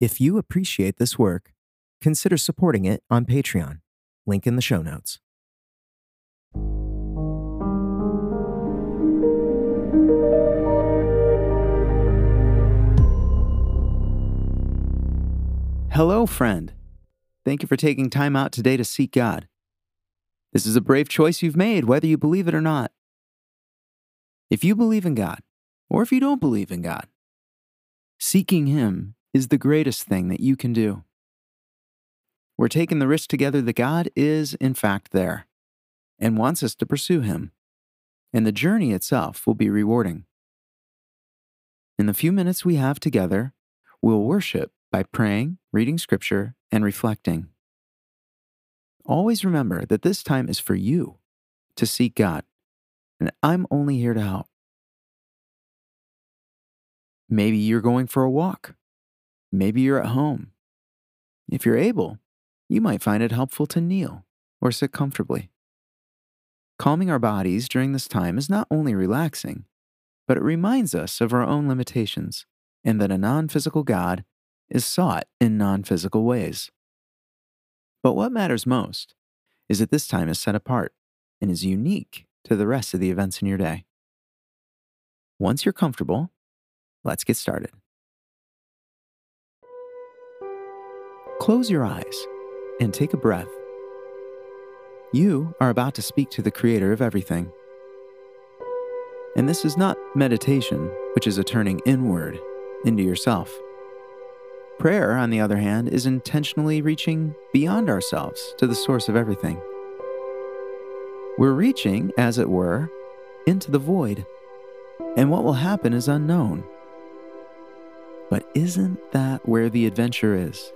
If you appreciate this work, consider supporting it on Patreon. Link in the show notes. Hello, friend. Thank you for taking time out today to seek God. This is a brave choice you've made, whether you believe it or not. If you believe in God, or if you don't believe in God, seeking Him is the greatest thing that you can do. We're taking the risk together that God is, in fact, there and wants us to pursue Him, and the journey itself will be rewarding. In the few minutes we have together, we'll worship by praying, reading scripture, and reflecting. Always remember that this time is for you to seek God, and I'm only here to help. Maybe you're going for a walk. Maybe you're at home. If you're able, you might find it helpful to kneel or sit comfortably. Calming our bodies during this time is not only relaxing, but it reminds us of our own limitations and that a non physical God is sought in non physical ways. But what matters most is that this time is set apart and is unique to the rest of the events in your day. Once you're comfortable, let's get started. Close your eyes and take a breath. You are about to speak to the Creator of everything. And this is not meditation, which is a turning inward into yourself. Prayer, on the other hand, is intentionally reaching beyond ourselves to the source of everything. We're reaching, as it were, into the void, and what will happen is unknown. But isn't that where the adventure is?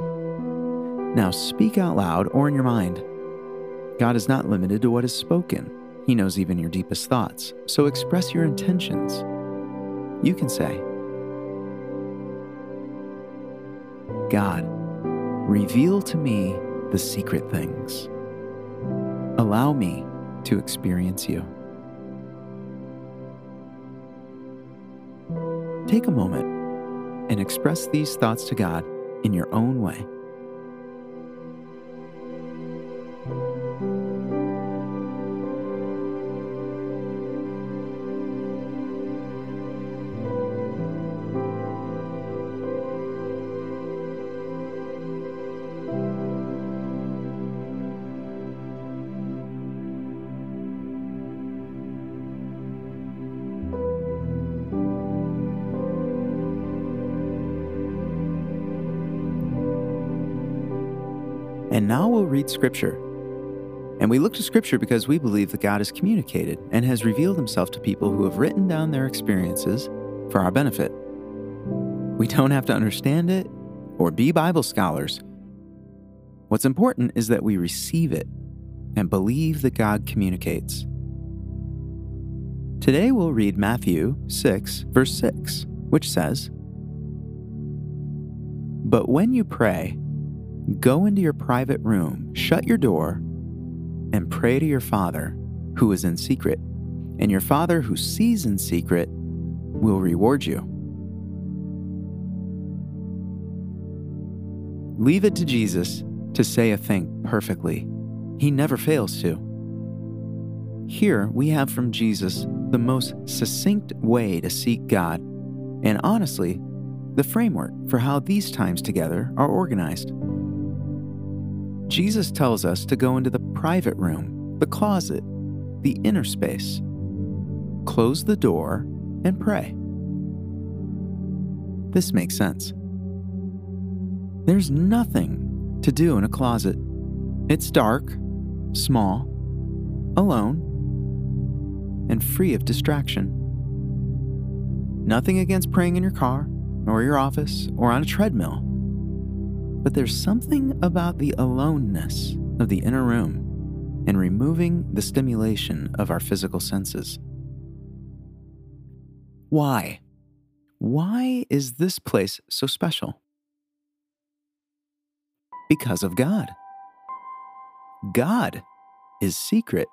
Now speak out loud or in your mind. God is not limited to what is spoken. He knows even your deepest thoughts. So express your intentions. You can say, God, reveal to me the secret things. Allow me to experience you. Take a moment and express these thoughts to God in your own way. And now we'll read Scripture. And we look to Scripture because we believe that God has communicated and has revealed Himself to people who have written down their experiences for our benefit. We don't have to understand it or be Bible scholars. What's important is that we receive it and believe that God communicates. Today we'll read Matthew 6, verse 6, which says, But when you pray, Go into your private room, shut your door, and pray to your Father who is in secret. And your Father who sees in secret will reward you. Leave it to Jesus to say a thing perfectly. He never fails to. Here we have from Jesus the most succinct way to seek God, and honestly, the framework for how these times together are organized. Jesus tells us to go into the private room, the closet, the inner space, close the door, and pray. This makes sense. There's nothing to do in a closet. It's dark, small, alone, and free of distraction. Nothing against praying in your car, or your office, or on a treadmill. But there's something about the aloneness of the inner room and removing the stimulation of our physical senses. Why? Why is this place so special? Because of God. God is secret.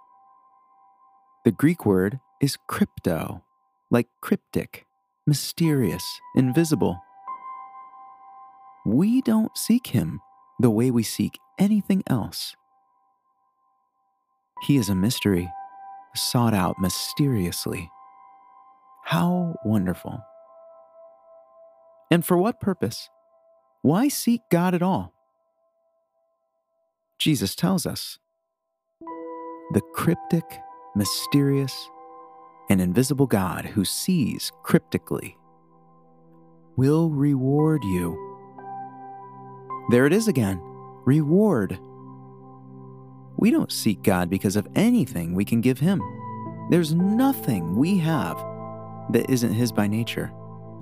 The Greek word is krypto, like cryptic, mysterious, invisible. We don't seek Him the way we seek anything else. He is a mystery, sought out mysteriously. How wonderful. And for what purpose? Why seek God at all? Jesus tells us the cryptic, mysterious, and invisible God who sees cryptically will reward you. There it is again reward. We don't seek God because of anything we can give Him. There's nothing we have that isn't His by nature.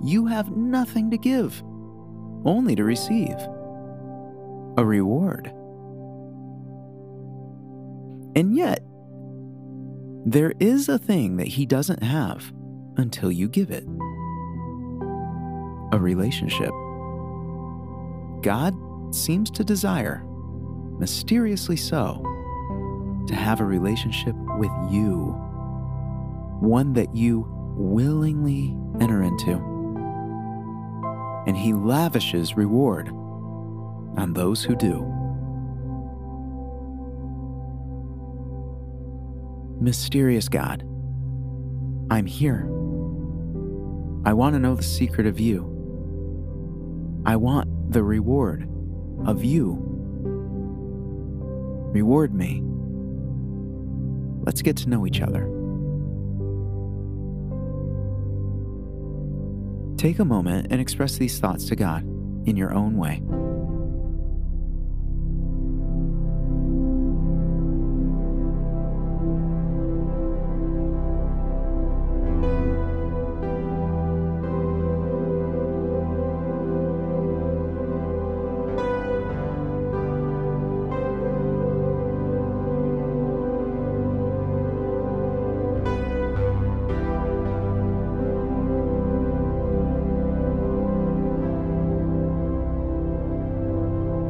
You have nothing to give, only to receive a reward. And yet, there is a thing that He doesn't have until you give it a relationship. God seems to desire, mysteriously so, to have a relationship with you, one that you willingly enter into. And He lavishes reward on those who do. Mysterious God, I'm here. I want to know the secret of you. I want the reward of you. Reward me. Let's get to know each other. Take a moment and express these thoughts to God in your own way.